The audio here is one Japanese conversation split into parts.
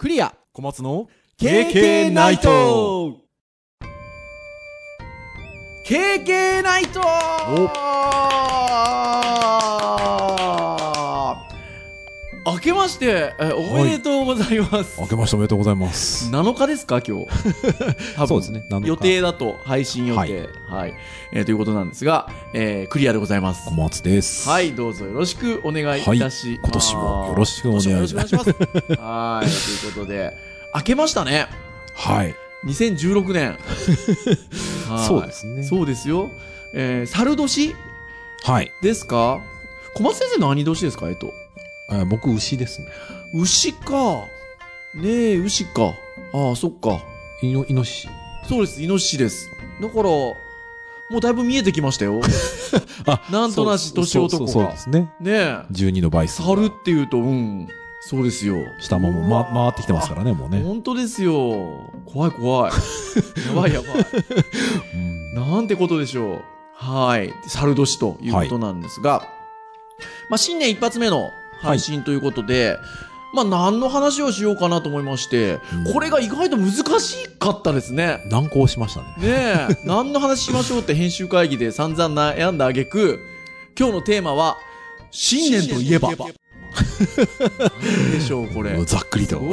クリア。小松の KK ナイト。KK ナイト明けましてえおめでとうございます、明けましておめでとうございます。7日ですか今日？多分。そうですね。7日。予定だと配信予定。はい、えーということなんですが、えークリアでございます。小松です。はいどうぞよろしくお願いいたします、今年もよろしくお願いします。今年もよろしくお願いします。はい。ということで明けましたね。はい。2016年。はい。そうですね。そうですよ。えー、猿年？はい。ですか？小松先生何年ですか？えっとえー僕、牛ですね。牛か。ねえ牛か。ああそっか。いの、イノシシ。そうです。イノシシです。だからもうだいぶ見えてきましたよ。あなんとなし年男がそうそうそうですね。ねえ。12の倍数。猿っていうとうん。そうですよ。下ももう、ま、回ってきてますからね、もうね。本当ですよ。怖い怖い。やばいやばい。うん。なんてことでしょう。はい。猿年ということなんですが、まあ、新年一発目の配信ということで、まあ、何の話をしようかなと思いまして、うんこれが意外と難しかったですね。難航しましたね。ねえ、何の話しましょうって編集会議で散々悩んだ挙句、今日のテーマは、新年といえば。何でしょう、これ。ざっくりと。ね。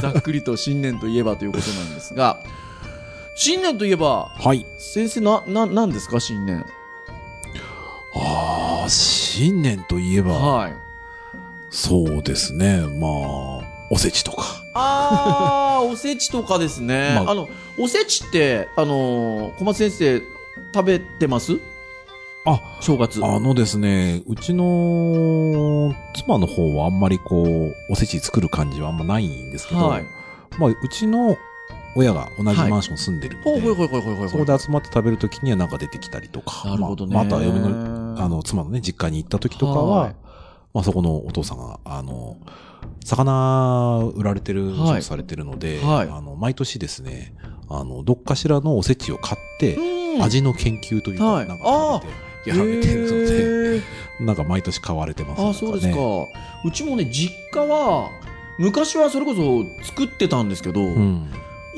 ざっくりと新年といえばということなんですが、新年といえば、はい。先生な、な、なんですか、新年？ああ、新年といえば、はい。そうですね。まあ、おせちとか。あー、おせちとかですね。まああ、の、おせちって、あのー小松先生、食べてます？あ、正月。あのですね、うちの妻の方はあんまりこう、おせち作る感じはあんまないんですけど、はい。まあ、うちの親が同じマンション住んでるので、ほいほいほいほいほいほい。そこで集まって食べるときにはなんか出てきたりとか、なるほどね。まあ、また嫁の、あの、妻のね、実家に行った時とかは、はいまあそこのお父さんが、あの、魚売られてる、はいされてるので、はいあの、毎年ですね、あの、どっかしらのおせちを買って、うん、味の研究というか、はいなんか食べて、やられてるので、なんか毎年買われてます、あ、そうですか。ね。うちもね、実家は、昔はそれこそ作ってたんですけど、うん。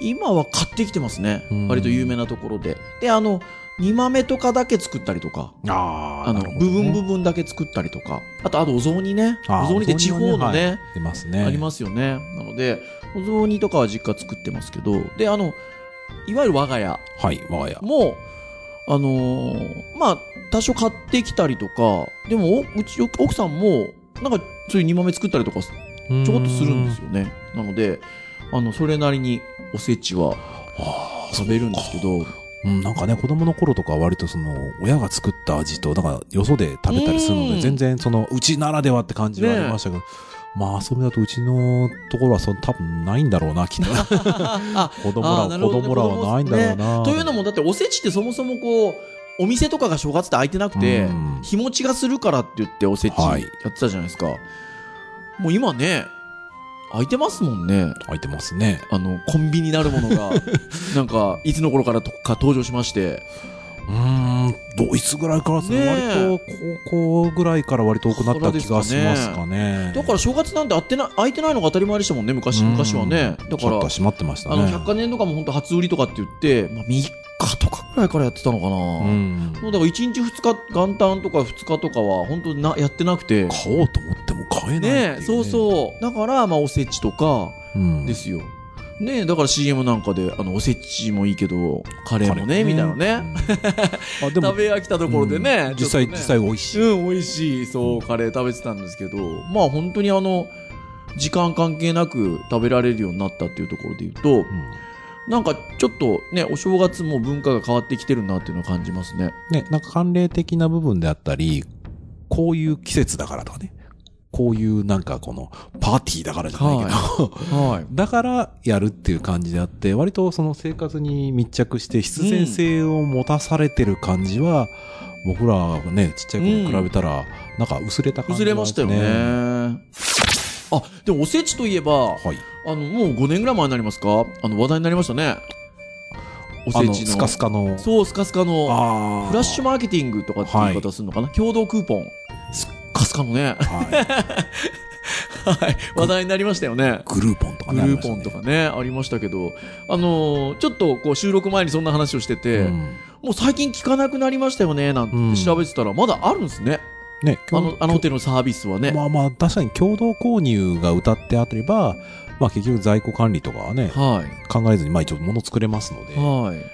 今は買ってきてますねうん。割と有名なところで。で、あの、煮豆とかだけ作ったりとか、ああの、部分部分だけ作ったりとか、あと、あとお雑煮ね。お雑煮って地方のお雑煮はね、出ますね。ありますよね。なので、お雑煮とかは実家作ってますけど、で、あの、いわゆる我が家。はい、我が家。も、あのーまあ、多少買ってきたりとか、でも、おうち、奥さんも、なんか、そういう煮豆作ったりとか、ちちょこっとするんですよね。なので、あの、それなりにおせちは食べるんですけど、うん、なんかね、子供の頃とかは割とその、親が作った味と、なんか、よそで食べたりするのうんで、全然その、うちならではって感じはありましたけど、まあ、そういう意味だとうちのところはその多分ないんだろうな、きっと。あ、子供らね子供らはないんだろうな。というのも、だっておせちってそもそもこう、お店とかが正月って開いてなくてうん、日持ちがするからって言っておせちやはいってたじゃないですか。もう今ね、開いてますもんね。開いてますね。あの、コンビニなるものが、なんか、いつの頃からとか登場しまして。うーん、どういつぐらいからですね、割と高校ぐらいから割と多くなった気がしますかね。だから正月なんて開ってな開いてないのが当たり前でしたもんね、昔、うん昔はね。だから閉まってましたあの、ね。百貨店とかも本当初売りとかって言って、まあ、3日とかぐらいからやってたのかな。うん。もうだから1日2日、元旦とか2日とかは本当な、やってなくて。買おうと思っても買えないねえ、そうそう。だから、まあ、おせちとかうん。ですよ。ねえ、だから CM なんかで、あの、おせちもいいけど、カレーもね、みたいなね。うん。あ、でも食、べ飽きたところでね。うん実際、実際美味しい。うん、美味しい。そう、カレー食べてたんですけど、まあ本当にあの、時間関係なく食べられるようになったっていうところで言うと、うんなんかちょっとね、お正月も文化が変わってきてるなっていうのを感じますね。ね、なんか慣例的な部分であったり、こういう季節だからとかね、こういうなんかこのパーティーだからじゃないけど、はい。だからやるっていう感じであって、割とその生活に密着して必然性を持たされてる感じは、僕らがね、ちっちゃい頃に比べたら、なんか薄れた感じ崩れましたよね。あ、でもおせちといえば、はい。あの、もう5年ぐらい前になりますか？あの、話題になりましたね。おせちの。スカスカの。そう、スカスカの、あフラッシュマーケティングとかっていう言い方するのかな、共同クーポン。スッカスカのね。はい。はい。話題になりましたよね。グルーポンとかね。グルーポンとかね、ありましたけど、あのーちょっとこう収録前にそんな話をしてて、うんもう最近聞かなくなりましたよね、なんうんて調べてたら、まだあるんですね。ね、あの、あのホテルのサービスはね。まあまあ、確かに共同購入が歌ってあれば、まあ結局在庫管理とかはね、はい。考えずに、まあ一応物作れますので。はい。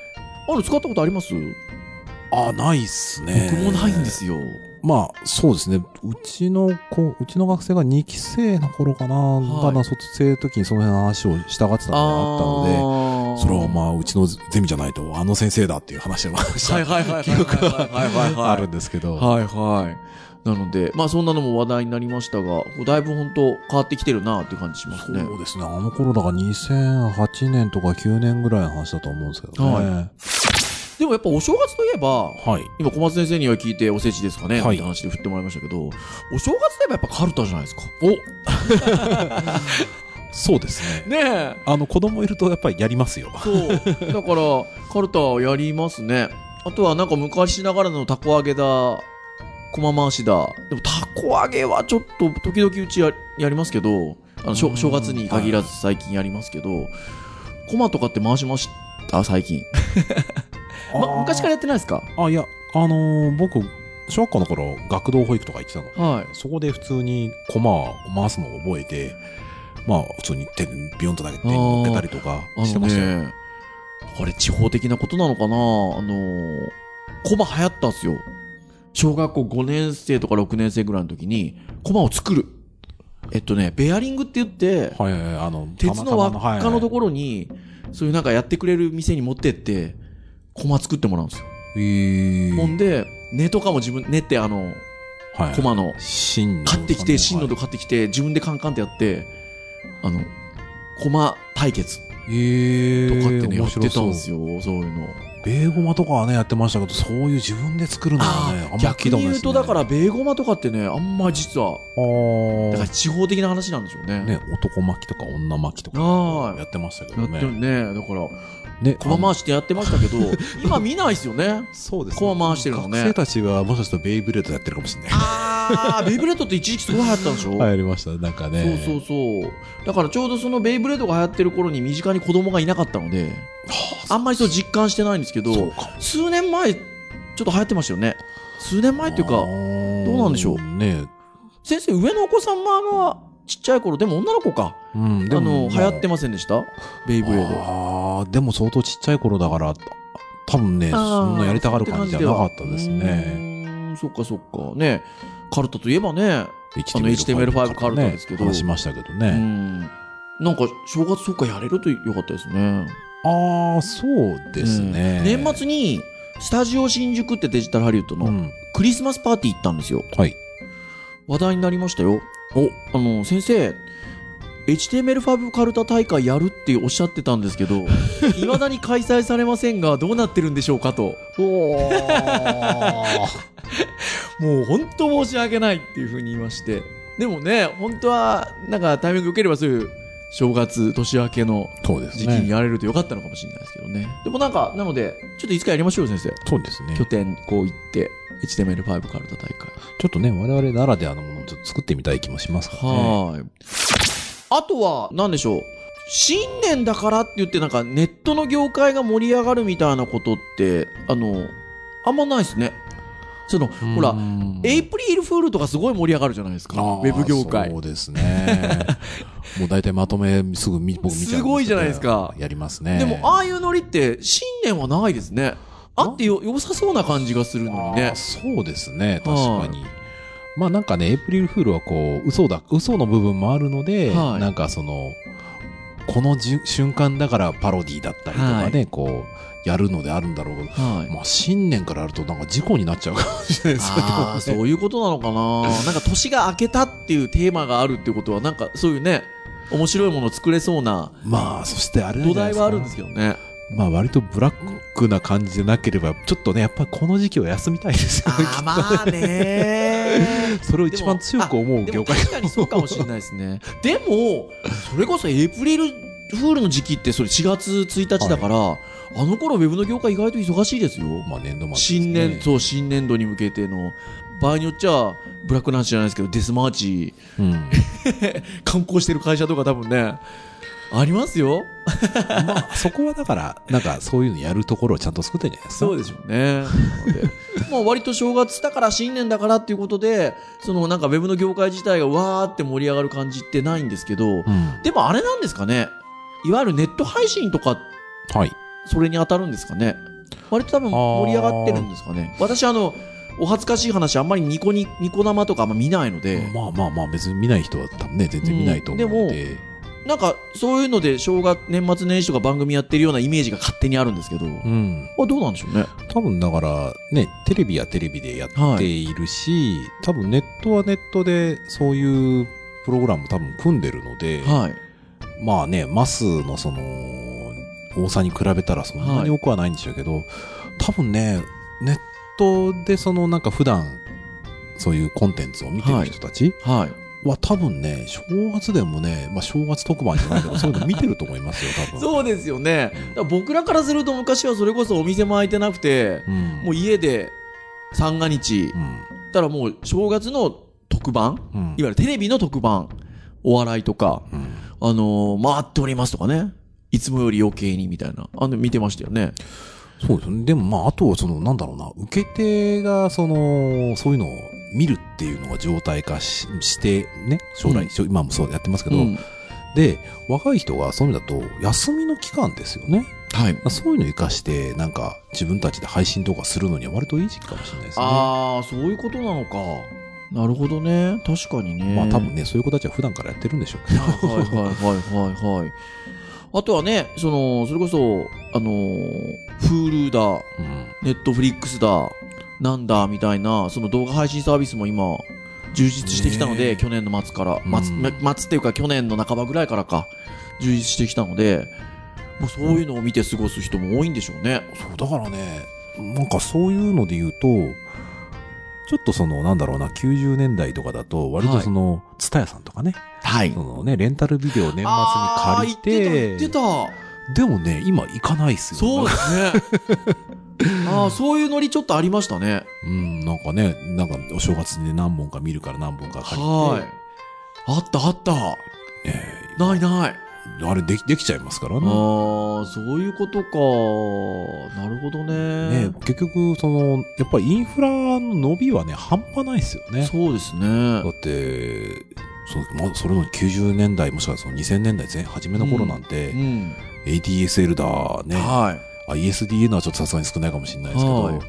あれ、使ったことあります？あ、ないっすね。僕もないんですよ。まあ、そうですね。うちの子、うちの学生が2期生の頃かな、はいまだ卒生の時にその辺の話をしたがってたのがあったので、あそれはまあ、うちのゼミじゃないと、あの先生だっていう話はいたはいはいはいはいはいはい。あるんですけど。はいはい。なので、まあそんなのも話題になりましたが、だいぶ本当変わってきてるなっていう感じしますね。そうですね。あの頃だから2008年とか9年ぐらいの話だと思うんですけどね。はでもやっぱお正月といえば、はい。今小松先生には聞いておせちですかね、はいって話で振ってもらいましたけど、お正月といえばやっぱカルタじゃないですか。そうですね。ねえ。あの、子供いるとやっぱりやりますよ。そう。だから、カルタやりますね。あとはなんか昔ながらのたこ揚げだ、駒回しだ。でもたこ揚げはちょっと時々うちややりますけど、あの正月に限らず最近やりますけど、駒とかって回しました？最近。ま、昔からやってないですか？あ、いや、あのー僕、小学校の頃、学童保育とか行ってたの。はい。そこで普通に駒を回すのを覚えて、まあ、普通に手でビヨンと投げて乗っけたりとかしてましたよ。ね、あれ地方的なことなのかな？あのー、コマ流行ったんですよ。小学校5年生とか6年生ぐらいの時に、コマを作る。えっとね、ベアリングって言って、はいはいはい、あの、鉄の輪っかのとろ。ころに、そういうなんかやってくれる店に持ってって、コマ作ってもらうんですよ。えーほんで、根とかも自分、根ってあの、はいコマの、芯の買ってきて、芯のはいと買ってきて、自分でカンカンってやって、あの、コマ対決えー、とかってね、やってたんですよ、そういうの。ベーゴマとかはね、やってましたけど、そういう自分で作るのはね、あんま聞い逆にたことないですね。言うとだから、ベーゴマとかってね、あんま実は、あーだから地方的な話なんでしょうね。ね、男巻きとか女巻きとかはいやってましたけどやってるね。ね。だから、ね、コマ回してやってましたけど、今見ないですよね。そうですコマ回してるのね学生たちがもしかしたらベイブレードやってるかもしれない。あー、ベイブレードって一時期すごい流行ったんでしょ、流行りました、なんかね。そうそうそう。だからちょうどそのベイブレードが流行ってる頃に身近に子供がいなかったので、あんまりそう実感してないんですけど。数年前、ちょっと流行ってましたよね。数年前っていうか、どどうなんでしょう？ね先生、上のお子様がちっちゃい頃、でも女の子か。うん、あの、流行ってまませんでした？ベイブレード。ああ、でも相当ちっちゃい頃だから、多分ね、そんなやりたがる感じじゃなかったですね。うーんそっかそっか。ね。カルタといえばね、あの HTML5 カルタですけど話しましたけどうね。ん。なんか、正月そっかやれるとよかったですね。ああ、そうですね。うん年末に、スタジオ新宿ってデジタルハリウッドのうん。クリスマスパーティー行ったんですよ。はい。話題になりましたよ。お、あの、先生、HTML5 カルタ大会やるっておっしゃってたんですけど、未だに開催されませんが、どうなってるんでしょうかと。もう本当申し訳ないっていうふうに言いまして。でもね、本当は、なんかタイミング受ければそういう正月、年明けの時期にね。やれるとよかったのかもしれないですけどね。でもなんか、なので、ちょっといつかやりましょうよ、先生。そうですね。拠点、こう行って、HTML5 カルタ大会。ちょっとね、我々ならではのものをちょっと作ってみたい気もしますからね。はい。あとは、なんでしょう。新年だからって言ってなんかネットの業界が盛り上がるみたいなことって、あの、あんまないですね。その、ほら、エイプリルフールとかすごい盛り上がるじゃないですか。ウェブ業界そ。うですね。もう大体まとめすぐ見僕見ちゃうすごいじゃないですかやりますね。でも、ああいうノリって、新年はないですね。あってよ、良さそうな感じがするのにあねー。そうですね、確はいかに。まあなんかね、エイプリルフールはこう、嘘だ、嘘の部分もあるので、はいなんかその、この瞬間だからパロディだったりとかね、こう、やるのであるんだろうけど、はい。まあ新年からやるとなんか事故になっちゃうかもしれないですけど、ああ、そういうことなのかな。なんか年が明けたっていうテーマがあるっていうことは、なんかそういうね、面白いものを作れそうなまあ、そしてあれ土台はあるんですけどね。まあ割とブラックな感じでなければ、ちょっとね、やっぱりこの時期は休みたいですよね。ああ、まあね。それを一番強く思う業界確かにそうかもしれないですね。でも、それこそエイプリルフールの時期ってそれ4月1日だから、あの頃ウェブの業界意外と忙しいですよ。まあ年度末ね、新年、そう、新年度に向けての場合によっちゃ、ブラックナンチじゃないですけど、デスマーチ、うん。観光してる会社とか多分ね、ありますよ。まあ、そこはだから、なんかそういうのやるところをちゃんと作ってんじゃないですか？そうでしょうね。まあ割と正月だから新年だからっていうことで、そのなんかウェブの業界自体がわーって盛り上がる感じってないんですけど、うん。でもあれなんですかね？いわゆるネット配信とか、はい。それに当たるんですかね？割と多分盛り上がってるんですかね？私あの、お恥ずかしい話あんまりニコニ、ニコ生とかあんま見ないので、まあまあまあ、別に見ない人は多分ね、全然見ないと思うんで。うんでなんかそういうので正月、年末年始とか番組やってるようなイメージが勝手にあるんですけど、うん。あどうなんでしょうね？多分だから、ね、テレビはテレビでやっているし、多分ネットはネットでそういうプログラム多分組んでるので、はい。まあね、マスのその、多さに比べたらそんなに多くはないんでしょうけど、多分ね、ネットでそのなんか普段、そういうコンテンツを見てる人たちは多分ね、正月でもね、まあ正月特番じゃないけど、そういうの見てると思いますよ、多分。そうですよね。ら僕らからすると昔はそれこそお店も開いてなくて、うん。もう家で三が日、うん。たらもう正月の特番、うん。いわゆるテレビの特番、お笑いとか、うんあのー回っておりますとかね。いつもより余計にみたいな。あの、見てましたよね。そうですね。でもまあ、あと、その、なんだろうな、受け手が、その、そういうのを見るっていうのが状態化しして、ね、将来、うん今もそうやってますけど、うんで、若い人がそういうのだと、休みの期間ですよね。はい。そういうのを活かして、なんか、自分たちで配信とかするのには割といい時期かもしれないですね。ああ、そういうことなのか。なるほどね。確かにね。まあ多分ね、そういう子たちは普段からやってるんでしょうけど。はいはいはいはいはいはい。あとはね、その、それこそ、あのー、Hulu だ、うん。ネットフリックスだ、なんだ、みたいな、その動画配信サービスも今、充実してきたので、去年の末から、うん。末、末っていうか去年の半ばぐらいからか、充実してきたので、もうそういうのを見て過ごす人も多いんでしょうね。そう、だからね、なんかそういうので言うと、ちょっとその、なんだろうな、90年代とかだと、割とその、ツタヤさんとかね、はい。そのね、レンタルビデオを年末に借りて、言ってた、言ってでもね、今行かないっすた。よ。そうですね。ああ、そういうノリちょっとありましたね。うん、なんかね、なんかお正月にね何本か見るから何本か借りて、はい。あったあった。えないない。ーあれでき、できちゃいますからああね。ー、そういうことか。なるほどね。ね、結局、その、やっぱりインフラの伸びはね、半端ないですよね。そうですねだ。って、そう、まあ、それの90年代、もしくはその2000年代前、初めの頃なんて、うん。ADSL だ、ね、はい。あ ISDN はちょっとさすがに少ないかもしれないですけど、はい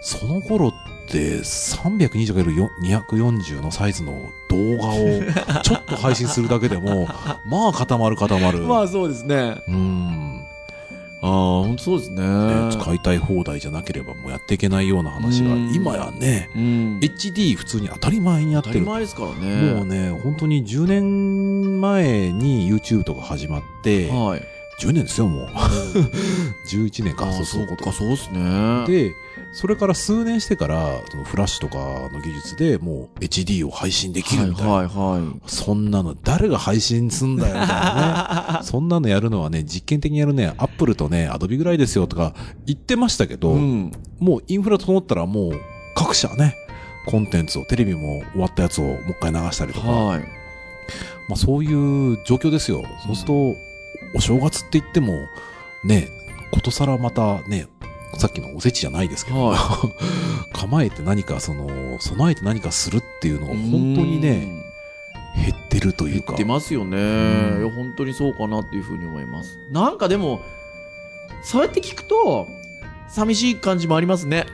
その頃って、320×240 のサイズの動画を ちょっと配信するだけでも、まあ固まる固まる。まあそうですね。うん、ああ、本当そうですね。ね使いたい放題じゃなければもうやっていけないような話が、うん今やね、うん。HD 普通に当たり前にやっ当たりてる。前ですからもうね。ね、本当に10年前に YouTube とか始まって、はい。10年ですよ、もう。11年か、ああ、そういうことか、そうですね。で、それから数年してから、そのフラッシュとかの技術でもう HD を配信できるみたいな。はいはいはい。そんなの誰が配信すんだよみたいなね。そんなのやるのはね、実験的にやるね、アップルとね、アドビぐらいですよとか言ってましたけど、うん。もうインフラ整ったらもう各社ね、コンテンツを、テレビも終わったやつをもう一回流したりとか、はい。まあそういう状況ですよ。そうすると、お正月って言っても、ね、ことさらまたね、さっきのおせちじゃないですけど、は 構えて何かその、備えて何かするっていうのが本当にね、減ってるというか。出ますよね、ん。いや本当にそうかなっていうふうに思います。なんかでもそうやって聞くと寂しい感じもありますね。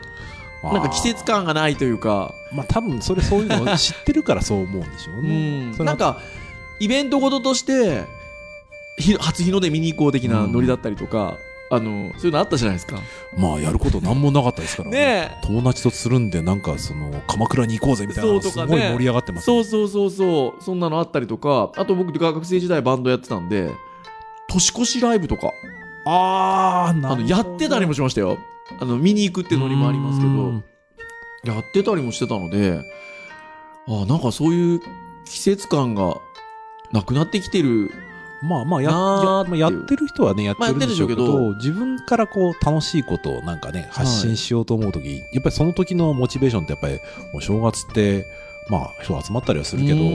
まあなんか季節感がないというか。まあ多分それそういうのを知ってるからそう思うんでしょううね。それはんなんかイベントごととしてひ初日の出見に行こう的なノリだったりとか、あのそういうのあったじゃないですか。まあやることなんもなかったですからね。友達とつるんでなんかその、鎌倉に行こうぜみたいなのすごい盛り上がってます。そうそうそうそう。そんなのあったりとか。あと僕学生時代バンドやってたんで年越しライブとか。あー、なあのやってたりもしましたよ。あの見に行くってノリもありますけど。うん。やってたりもしてたので、ああ、なんかそういう季節感がなくなってきてるまあまあや、ややってる人はね、やってるんでしょうけど、まあやって自分からこう楽しいことをなんかね、発信しようと思うとき、やっぱりその時のモチベーションってやっぱり、もう正月って、まあ人集まったりはするけど、や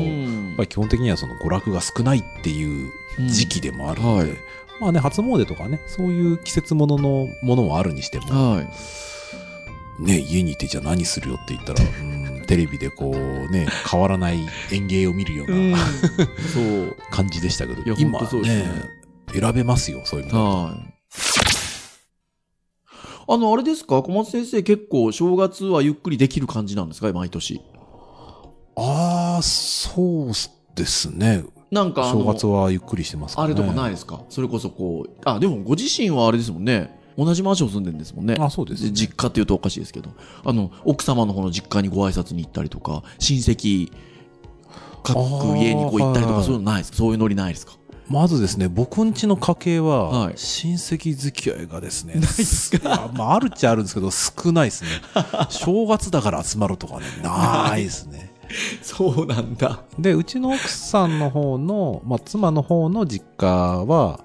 っぱり基本的にはその娯楽が少ないっていう時期でもあるので、はい。まあね、初詣とかね、そういう季節もののものもあるにしても、はい。ね、家にいてじゃあ何するよって言ったら、うん、テレビでこうね、変わらない演芸を見るよううんな。そう。感じでしたけど今そねね、選べますよ、そういうの。はい。あの、あれですか？小松先生結構正月はゆっくりできる感じなんですか？毎年。ああ、そうですね。なんか正月はゆっくりしてますかね。あれとかないですか？それこそこう、あ、でもご自身はあれですもんね。同じマンション住んでるんですもんね。あそうですね実家って言うとおかしいですけど。あの、奥様の方の実家にご挨拶に行ったりとか、親戚、各家にこう行ったりとか、そういうのないですか？そういうノリないですか？まずですね、僕んちの家系は、はい親戚付き合いがですね、ないですか？まあ、あるっちゃあるんですけど、少ないですね。正月だから集まるとかね、ないですね。そうなんだ。で、うちの奥さんの方の、まあ、妻の方の実家は、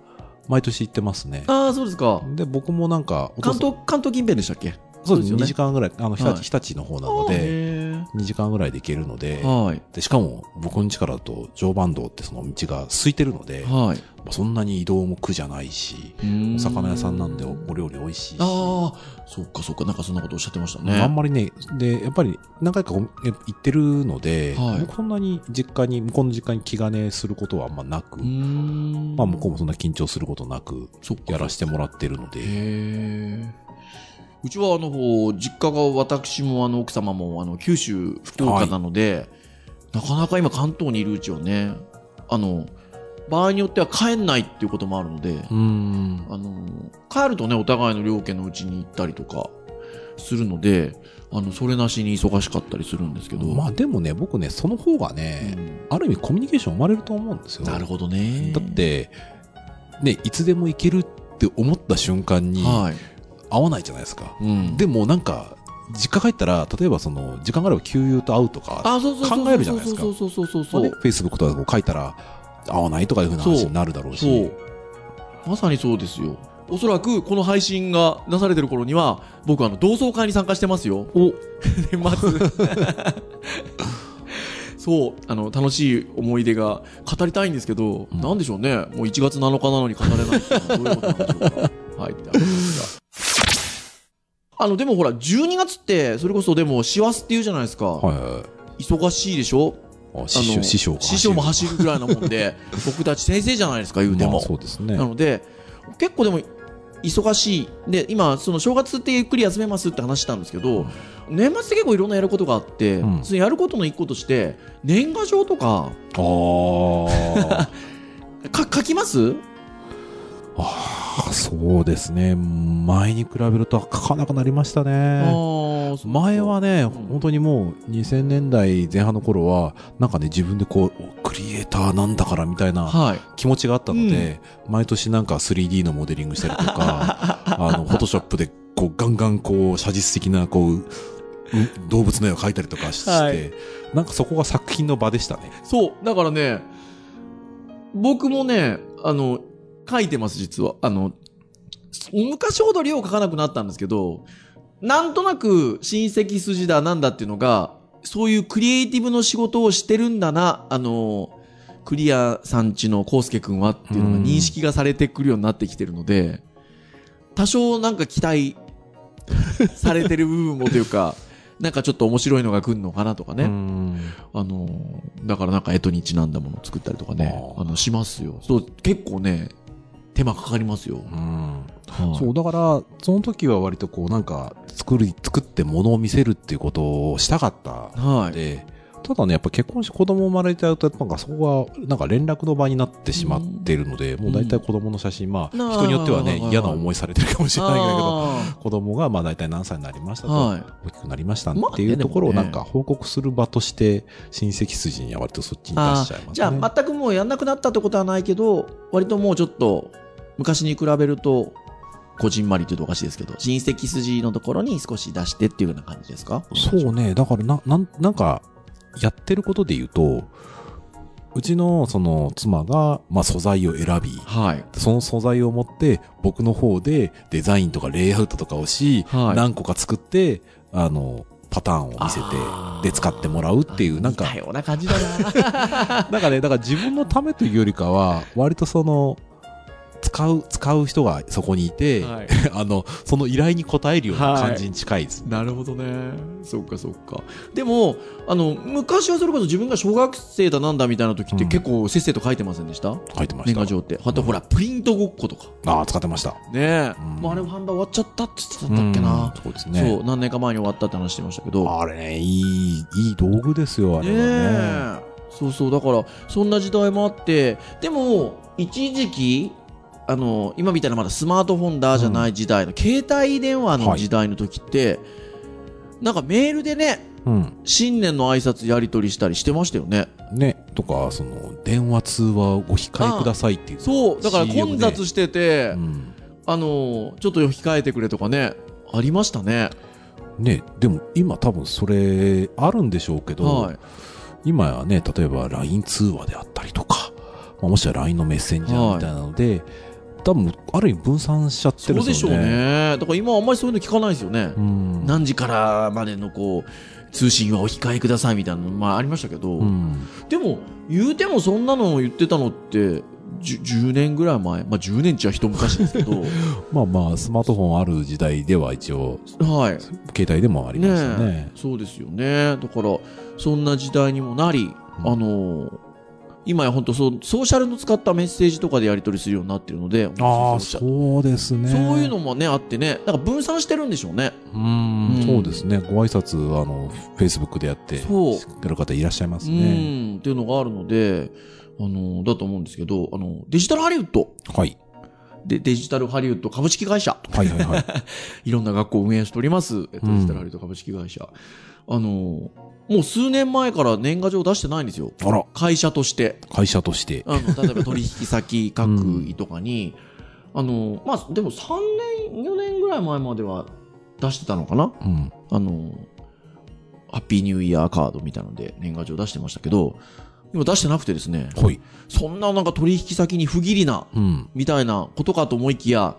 毎年行ってますね。ああ、そうですか。で、僕もなんか、関東、関東近辺でしたっけ？そうです、2よね時間ぐらい、あの、日はい立、日立の方なので、へ2時間ぐらいで行けるので、ーはい。でしかも僕の家からだと常磐道ってその道が空いてるので、まはい。あそんなに移動も苦じゃないし、お魚屋さんなんでおお料理美味しいし、ああ、そっかそっか、なんかそんなことおっしゃってましたね。あんまりね、で、やっぱり何回か行ってるので、はい僕そんなに実家に、向こうの実家に気兼ねすることはあんまなく。まあ向こうもそんな緊張することなく、やらせてもらってるのへで、え。うちはあの、実家が私もあの奥様もあの九州福岡なので、なかなか今関東にいるうちはね、あの、場合によっては帰んないっていうこともあるので。あの、帰るとね、お互いの両家のうちに行ったりとかするので、あの、それなしに忙しかったりするんですけど。まあでもね、僕ね、その方がうね、んある意味コミュニケーション生まれると思うんですよ。なるほどね。だって、ね、いつでも行けるって思った瞬間にはい。会わないじゃないですか。うん。でもなんか、実家帰ったら、例えばその、時間があれば給油と会うとか。考えるじゃないですかそうそうそうそうそまあねう。Facebook とかう書いたら、会わないとかいうふうな話になるだろうそうし。。まさにそうですよ。おそらくこの配信がなされてる頃には、僕あの同窓会に参加してますよ。お年末。そう、あの、楽しい思い出が語りたいんですけど、うんなんでしょうね。もう1月7日なのに語れないどういうことなんでしょうか。はい。あの、でもほら、12月って、それこそでも、師走って言うじゃないですか。はいはいはい忙しいでしょ？あ。師匠、師匠が師匠も走るぐらいなもんで、僕たち先生じゃないですか、言うても。まあそうですねな。ので、結構でも、忙しい。で、今、その正月ってゆっくり休めますって話したんですけど、年末って結構いろんなやることがあって、うんそのやることの一個として、年賀状とか、あー か、書きます？あー、そうですね。前に比べると書かなくなりましたあね。前はね、ん本当にもう2000年代前半の頃は、なんかね、自分でこう、おクリエイターなんだからみたいなはい。気持ちがあったので、毎年なんか 3D のモデリングしたりとか、あの、フォトショップでこう、ガンガンこう、写実的なこう、う動物の絵を描いたりとかして、はいなんかそこが作品の場でしたね。そう。だからね、僕もね、あの、書いてます、実は。あの、昔ほど量書かなくなったんですけど、なんとなく親戚筋だなんだっていうのが、そういうクリエイティブの仕事をしてるんだな、あの、クリアさんちのコウスケくんはっていうのが認識がされてくるようになってきてるので、多少なんか期待されてる部分もというか、なんかちょっと面白いのが来るのかなとかね。うんあのーだからなんか干支にちなんだものを作ったりとかね、あの、しますよ。そう、結構ね、手間かかりますよ。うんはいそう、だから、その時は割とこう、なんか、作る、作って物を見せるっていうことをしたかったはい。で、ただね、やっぱ結婚して子供生まれちゃうと、なんかそこが、なんか連絡の場になってしまってるので、もう大体子供の写真、まあ、うん人によってはね嫌な思いされてるかもしれないけど、あ子供がまあ大体何歳になりましたと、ーはい。大きくなりましたっていうところをなんか報告する場として、親戚筋には割とそっちに出あしちゃいますね。ーじゃあ、全くもうやんなくなったってことはないけど、割ともうちょっと、昔に比べると、こじんまりというとおかしいですけど、親戚筋のところに少し出してっていうような感じですか？そうね。だからな、なん、なんか、やってることで言うと、うちのその妻が、まあ素材を選び、はい。その素材を持って、僕の方でデザインとかレイアウトとかをし、はい何個か作って、あの、パターンを見せてで、使ってもらうっていう、なんか似た、ような感じだな。なんかね、だから自分のためというよりかは、割とその、使う、使う人がそこにいて、はい あの、その依頼に応えるような感じに近いですね。なるほどね。そっかそっか。でも、あの、昔はそれこそ自分が小学生だなんだみたいな時ってうん結構せっせと書いてませんでした、書いてました。年賀状って。あとほら、プリントごっことか。ああ、使ってました。ねえ。うんもうあれ販売終わっちゃったって言ってたんだっけな。うんそうですね。そう、何年か前に終わったって話してましたけど。あれね、いい、いい道具ですよ、あれはね。ねえそうそうだからそんな時代もあってでも一時期あの今みたいなまだスマートフォンだじゃない時代の、携帯電話の時代の時って、なんかメールでねうん。新年の挨拶やり取りしたりしてましたよね。ね、とか、その、電話通話をご控えくださいっていう。そうだから混で。雑してて、うん。あのちょっと控えてくれとかねありましたね。ね、でも今多分それあるんでしょうけど、はい。今はね、例えば LINE 通話であったりとか、まあ、もしくは LINE のメッセンジャーみたいなので、多分ある意味分散しちゃってるんですよね。そうでしょうねだから今あんまりそういうの聞かないですよね、うん。何時からまでのこう通信はお控えくださいみたいなのまあありましたけど、うん。でも言うてもそんなのを言ってたのってじゅ 10, 年ぐらい前まあ10年っちゃ一昔ですけど まあまあ、スマートフォンある時代では一応、はい携帯でもありますよね。えそうですよねだからそんな時代にもなり、うんあの今や本当そうソーシャルの使ったメッセージとかでやり取りするようになってるのでああ、そうですね。そういうのもねあってねだから分散してるんでしょうねうんうんそうですね。ご挨拶、あの、Facebook でやって、そうやる方いらっしゃいますうね。んっていうのがあるのであのだと思うんですけどあのデジタルハリウッドはい。でデジタルハリウッド株式会社はいはいはい。いろんな学校を運営しております、デジタルハリウッド株式会社。あの、もう数年前から年賀状出してないんですよ。あら、会社として。会社として。あの、例えば取引先各位とかに、あの、まあ、でも3年、4年ぐらい前までは出してたのかなうん。あの、ハッピーニューイヤーカードみたいなので年賀状出してましたけど、今出してなくてですね、はい。そんななんか取引先に不義理な、うん。みたいなことかと思いきや、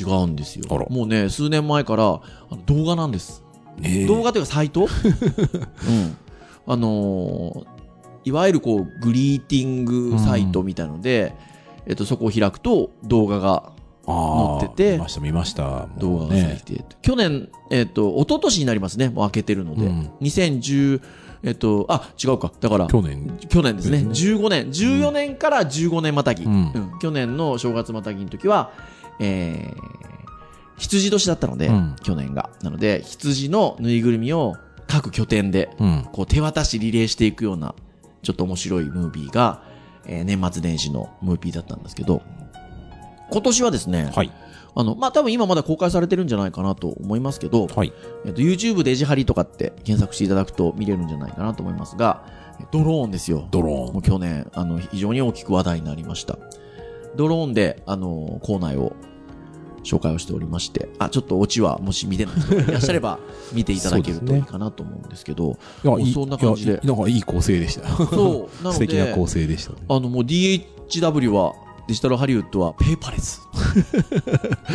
違うんですよ。もうね、数年前からあの動画なんです。ねえ動画というかサイト？うん。あのーいわゆるこう、グリーティングサイトみたいので、えっと、そこを開くと動画が、載ってて見ました、見ました。動画がね出てきて、去年、えっと、一昨年になりますね。もう開けてるので。うん2010、えっと、あ、違うか。だから、去年。去年ですね。です15年。14年から15年またぎ。うんうん去年の正月またぎの時は、えー、羊年だったので、うん去年が。なので、羊のぬいぐるみを各拠点で、うん。こう手渡しリレーしていくような、ちょっと面白いムービーが、えー年末年始のムービーだったんですけど、今年はですね、はい。あの、まあ、多分今まだ公開されてるんじゃないかなと思いますけど、はい。えっと、YouTube デジハリとかって検索していただくと見れるんじゃないかなと思いますが、ドローンですよ。ドローン。もう去年、あの、非常に大きく話題になりました。ドローンで、あの、校内を紹介をしておりまして、あ、ちょっとオチはもし見てない人がいらっしゃれば 見ていただけるといいかなと思うんですけど、いや、そんな感じでなんかいい構成でした。そう、なの 素敵な構で、成でしたね。あの、もう DHW は、デジタルハリウッドはペーパーレス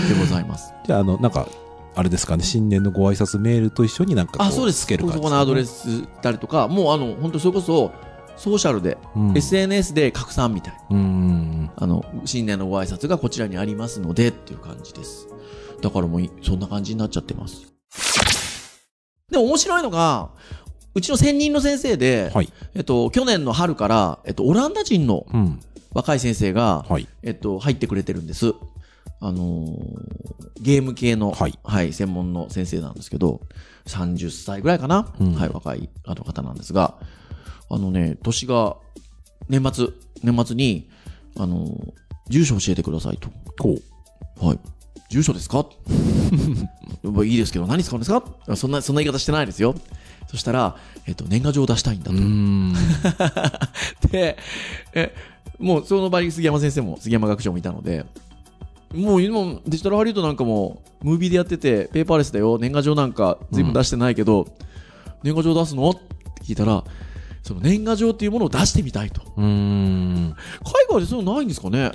でございます。じゃあ、あの、なんか、あれですかね、新年のご挨拶メールと一緒になんかあ、そうです。つける感じそこのアドレス。スたりとか、もうあの、本当それこそ、ソーシャルで、うん。SNS で拡散みたいな。うん。あの、新年のご挨拶がこちらにありますのでっていう感じです。だからもうい、そんな感じになっちゃってます。でも面白いのが、うちの専任の先生で、はい。えっと、去年の春から、えっと、オランダ人のうん。若い先生が、はい。えっと、入ってくれてるんです。あのーゲーム系の、はい専門の先生なんですけど、30歳ぐらいかな、うんはい、若いあの方なんですが、あのね、年が、年末、年末に、あのー住所教えてくださいと。こう。はい。住所ですか？まあいいですけど、何使うんですか？そんな、そんな言い方してないですよ。そしたら、えっと、年賀状を出したいんだうと。ん。で、え、もうその場に杉山先生も、杉山学長もいたので、もう今、デジタルハリウッドなんかも、ムービーでやってて、ペーパーレスだよ、年賀状なんか随分出してないけど、年賀状出すの？って聞いたら、その年賀状っていうものを出してみたいと。海外でそういうのないんですかね？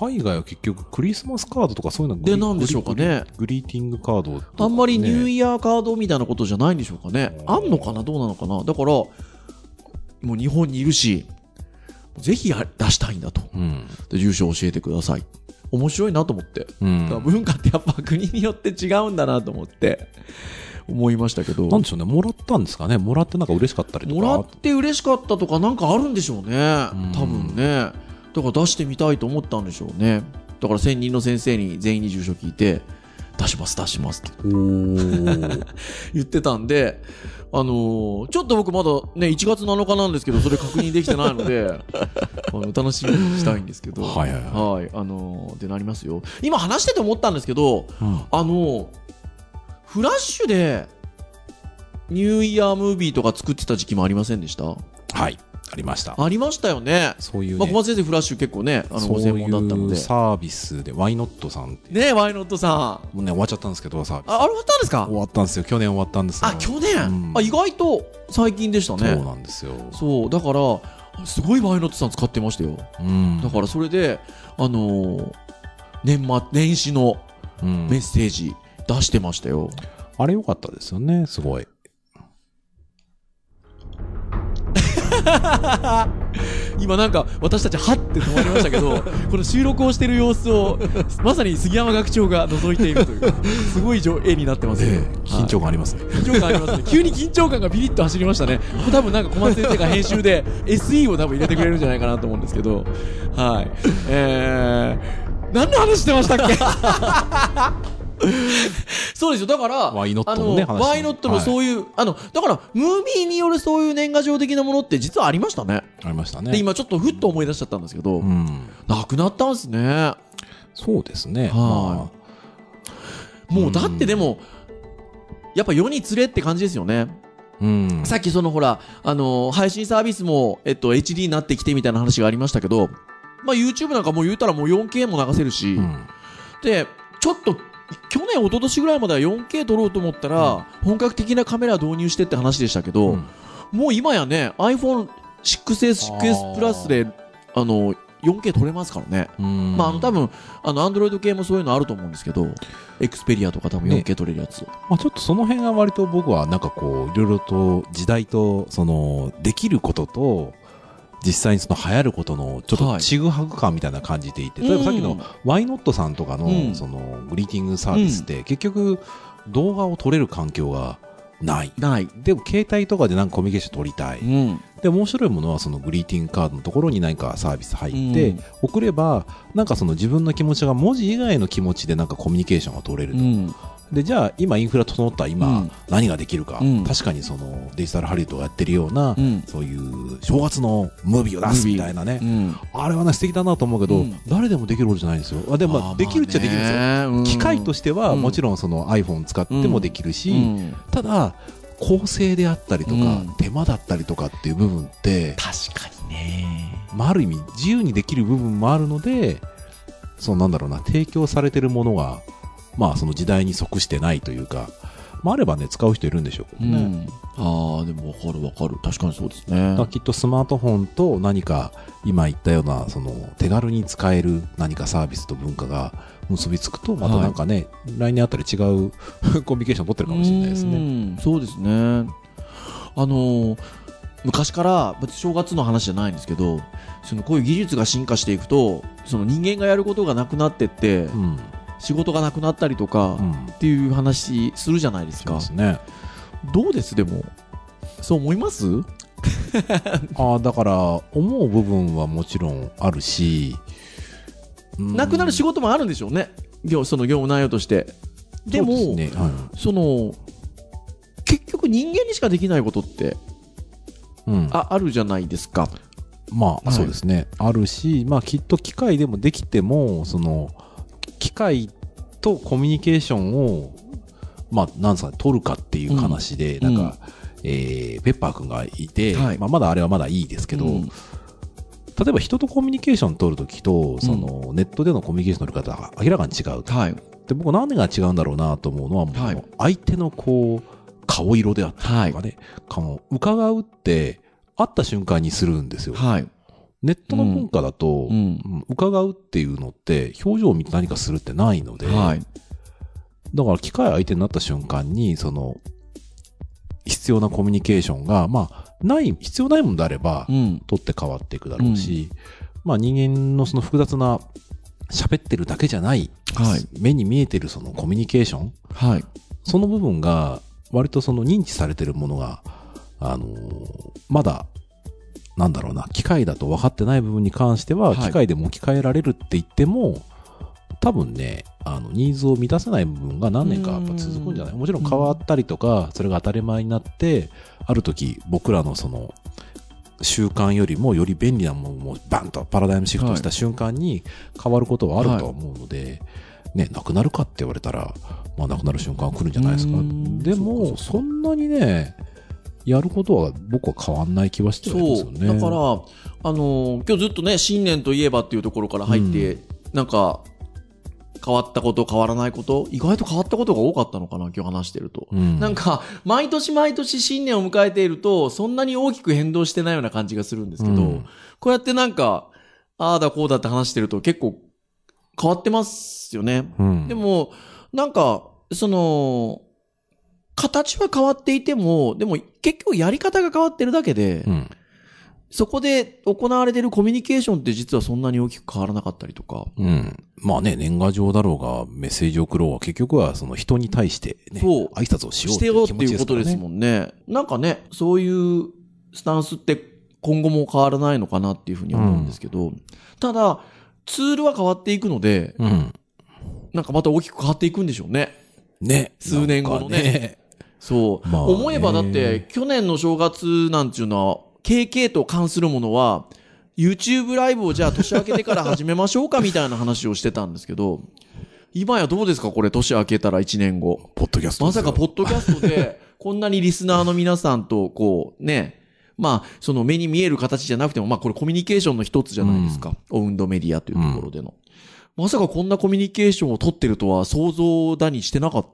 海外は結局クリスマスカードとかそういうのでなんでしょうかねグリーティングカードね、あんまりニューイヤーカードみたいなことじゃないんでしょうかね。うんあんのかな？どうなのかな？だから、もう日本にいるし、ぜひや出したいんだと。うん。で住所を教えてください。面白いなと思って。うん。文化ってやっぱ国によって違うんだなと思って、思いましたけど。なんでしょうね、もらったんですかね？もらってなんか嬉しかったりとか。もらって嬉しかったとかなんかあるんでしょうね。うん多分ね。だから出してみたいと思ったんでしょうね。だから専任の先生に全員に住所聞いて、出します出しますっておー。言ってたんで、あのーちょっと僕まだね、1月7日なんですけど、それ確認できてないので、あの楽しみにしたいんですけど。はいはいははい。あのーってなりますよ。今話してて思ったんですけど、うんあの、フラッシュで、ニューイヤームービーとか作ってた時期もありませんでした？はい。ありました。ありましたよね。そういうまあ、小ね、松先生フラッシュ結構ね、あの、ご専門だったので。サービスで、ワイノットさんねえ、ワイノットさん。もうね、終わっちゃったんですけど、サービス。あ、あれ終わったんですか？終わったんですよ。去年終わったんですよあ、去年、うんあ、意外と最近でしたそうね。なんですよ。そう、だから、すごいワイノットさん使ってましたよ。うん。だからそれで、あのー年末、年始のうんメッセージ出してましたよ。あれ良かったですよね、すごい。今なんか私たちはって止まりましたけど、この収録をしている様子を、まさに杉山学長が覗いているという、すごい絵になってますよ、ええ緊張感ありますね。緊張感ありますね。急に緊張感がビリッと走りましたね。多分なんか小松先生が編集で SE を多分入れてくれるんじゃないかなと思うんですけど。はい。えー、何の話してましたっけ？そうですよ。だから、ワイノットのねワイノットのそういう、あの、だから、ムービーによるそういう年賀状的なものって実はありましたね。ありましたで、ね。今ちょっとふっと思い出しちゃったんですけど、うん。なくなったんですね。そうですね。はいまもうだってでも、やっぱ世につれって感じですよね。あ、うん。さっきそのほら、あのー配信サービスも、えっと、HD になってきてみたいな話がありましたけど、まあ YouTube なんかもう言うたらもう 4K も流せるし、うんで、ちょっと、去年、一昨年ぐらいまでは 4K 撮ろうと思ったら、本格的なカメラ導入してって話でしたけど、うん。もう今やね、iPhone 6S、6S プラスで、あの、4K 撮れますからね。うん。まあ、あの、多分、あの、Android 系もそういうのあると思うんですけど、Xperia とか多分 4K 撮れるやつ。まあ、ちょっとその辺が割と僕はなんかこう、いろいろと時代と、その、できることと、実際にその流行ることのちょっはいとちぐはぐ感みたいな感じていて、例えばさっきのワイノットさんとかの、うんその、グリーティングサービスって、結局、動画を撮れる環境がない。ない。でも、携帯とかでなんかコミュニケーション取りたい。うん。で、面白いものはそのグリーティングカードのところに何かサービス入って、うん送れば、なんかその自分の気持ちが文字以外の気持ちでなんかコミュニケーションが取れると。うん。で、じゃあ今インフラ整った今、うん。何ができるか、うん。確かにそのデジタルハリウッドがやってるような、うん。そういう正月のムービーを出すみたいなね。う。ん。あれはね素敵だなと思うけど、うん。誰でもできることじゃないんですよ。あでもまあできるっちゃできるんですよ。よ機械としてはうん。もちろんその iPhone 使ってもできるし、うん。ただ構成であったりとか、うん。手間だったりとかっていう部分って、確かにね。まあ、ある意味自由にできる部分もあるので、そのなんだろうな、提供されてるものが、まあその時代に即してないというか、まああればね、使う人いるんでしょうけどね。うん。ああ、でもわかるわかる。確かにそうですね。きっとスマートフォンと何か今言ったようなその手軽に使える何かサービスと文化が結びつくとまたなんかね、来年あたり違う コミュニケーション取ってるかもしれないですね。うんそうですね。あのー昔から、別に正月の話じゃないんですけど、そのこういう技術が進化していくと、その人間がやることがなくなってって、うん。仕事がなくなったりとか、うん。っていう話するじゃないですかそうで。すね。どうですでも。そう思います？ああ、だから思う部分はもちろんあるし、うんなくなる仕事もあるんでしょうね。業その業務内容として。でも、そねはいその、結局人間にしかできないことってうん、ああるじゃないですか。まあ、はいそうですね。あるし、まあ、きっと機械でもできても、その、機械とコミュニケーションを、まあ、なんですかね、取るかっていう話で、うんなんか、えーペッパーくんがいて、はいまあ、まだあれはまだいいですけど、うん例えば人とコミュニケーション取るときと、その、ネットでのコミュニケーションの取り方が明らかに違うと。はい。で、僕何が違うんだろうなと思うのは、もうはい相手のこう、顔色であったりとかね、顔を伺うって、会った瞬間にするんですよ。はい。ネットの文化だと、うん。うん伺うっていうのって、表情を見て何かするってないので、はい。だから機械相手になった瞬間に、その、必要なコミュニケーションが、まあ、ない、必要ないものであればう、ん。取って変わっていくだろうし、まあ人間のその複雑な喋ってるだけじゃない、はい。目に見えてるそのコミュニケーション、はい。その部分が割とその認知されてるものが、あのーまだ、なんだろうな、機械だと分かってない部分に関しては、はい。機械でも置き換えられるって言っても、多分ね、あの、ニーズを満たせない部分が何年かやっぱ続くんじゃない？もちろん変わったりとか、それが当たり前になって、ある時、僕らのその、習慣よりもより便利なものもバンとパラダイムシフトした瞬間に変わることはあるとは思うので、ね、なくなるかって言われたら、まあなくなる瞬間は来るんじゃないですか？でも、そんなにね、やることは僕は変わんない気はしてるんですそう。よね。だから、あのー今日ずっとね、新年といえばっていうところから入って、なんか、変わったこと、変わらないこと、意外と変わったことが多かったのかな、今日話してると。うん、なんか、毎年毎年新年を迎えていると、そんなに大きく変動してないような感じがするんですけど、うんこうやってなんか、ああだこうだって話してると結構変わってますよね。うん、でも、なんか、その、形は変わっていても、でも結局やり方が変わってるだけで、うん、そこで行われているコミュニケーションって実はそんなに大きく変わらなかったりとか。うん。まあね、年賀状だろうが、メッセージを送ろうが、結局はその人に対してね、そう挨拶をしようしてようって気持ちいうことですん。もんね。なんかね、そういうスタンスって今後も変わらないのかなっていうふうに思うんですけど、ただ、ツールは変わっていくので、うん。なんかまた大きく変わっていくんでしょうね。ね。数年後のねそう。まあね思えばだって、去年の正月なんていうのは、KK と関するものは、YouTube ライブをじゃあ年明けてから始めましょうかみたいな話をしてたんですけど、今やどうですかこれ年明けたら1年後。ポッドキャストまですよ。さかポッドキャストで、こんなにリスナーの皆さんと、こう、ね、まあ、その目に見える形じゃなくても、まあこれコミュニケーションの一つじゃないですか。オウンドメディアというところでの。まさかこんなコミュニケーションを取ってるとは想像だにしてなかっ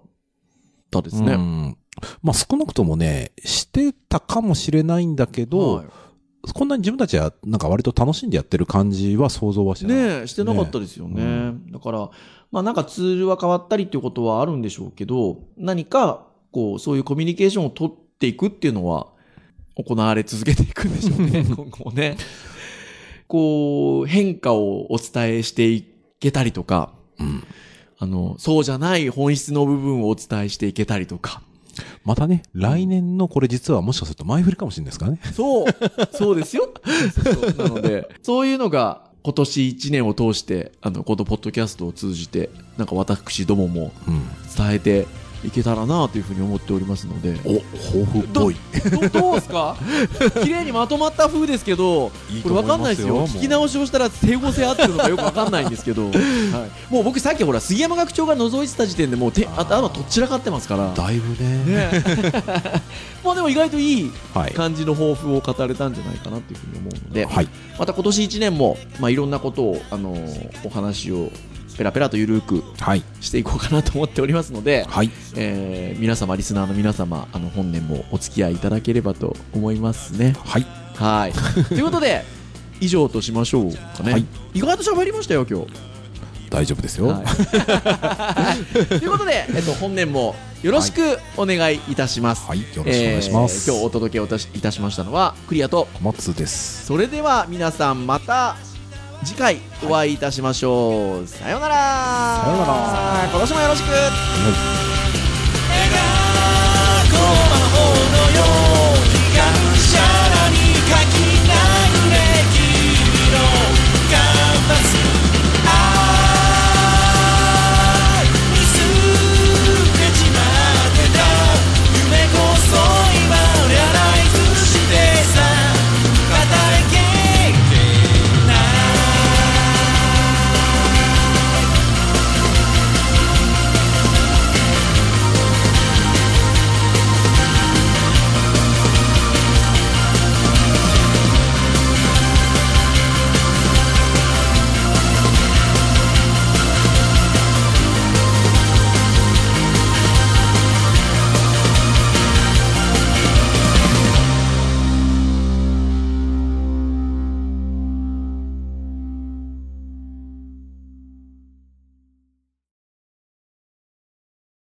たですね。うんまあ少なくともね、してたかもしれないんだけど、はいこんなに自分たちはなんか割と楽しんでやってる感じは想像はしてない。ねえ、してなかったですよね。だから、まあなんかツールは変わったりっていうことはあるんでしょうけど、何か、こう、そういうコミュニケーションを取っていくっていうのは、行われ続けていくんでしょうね、今後もね。こう、変化をお伝えしていけたりとか、うんあの、そうじゃない本質の部分をお伝えしていけたりとか。またね、来年のこれ実はもしかすると前振りかもしれないですからね。そう、そうですよ。そうそうなので、そういうのが今年1年を通して、あの、このポッドキャストを通じて、なんか私どももうん。伝えていけたらなというふうに思っておりますので。お、抱負っぽい。ど どうですか？綺麗にまとまった風ですけど、これわかんないですよ。聞き直しをしたら整合性合ってるのかよくわかんないんですけど、はい、もう僕さっきほら、杉山学長が覗いてた時点でもう手頭とっちらかってますから。だいぶね。ねまあでも意外といいはい。感じの抱負を語れたんじゃないかなっていうふうに思うので、はい。また今年1年も、まあ、いろんなことを、あのーお話をペラペラとゆるくはい。していこうかなと思っておりますので、はい。えー皆様、リスナーの皆様、あの本年もお付き合いいただければと思いますね。はい。はい。ということで、以上としましょうかね。はい意外と喋りましたよ、今日。大丈夫ですよ。はい、ということで、えっと、本年もよろしくお願いいたします。はい。よろしくお願いします。えー今日お届けをいたしいたしましたのは、クリアと、小松です。それでは皆さんまた次回お会いいたしましょう、はい、さようなら。さようなら。今年もよろしく、はい。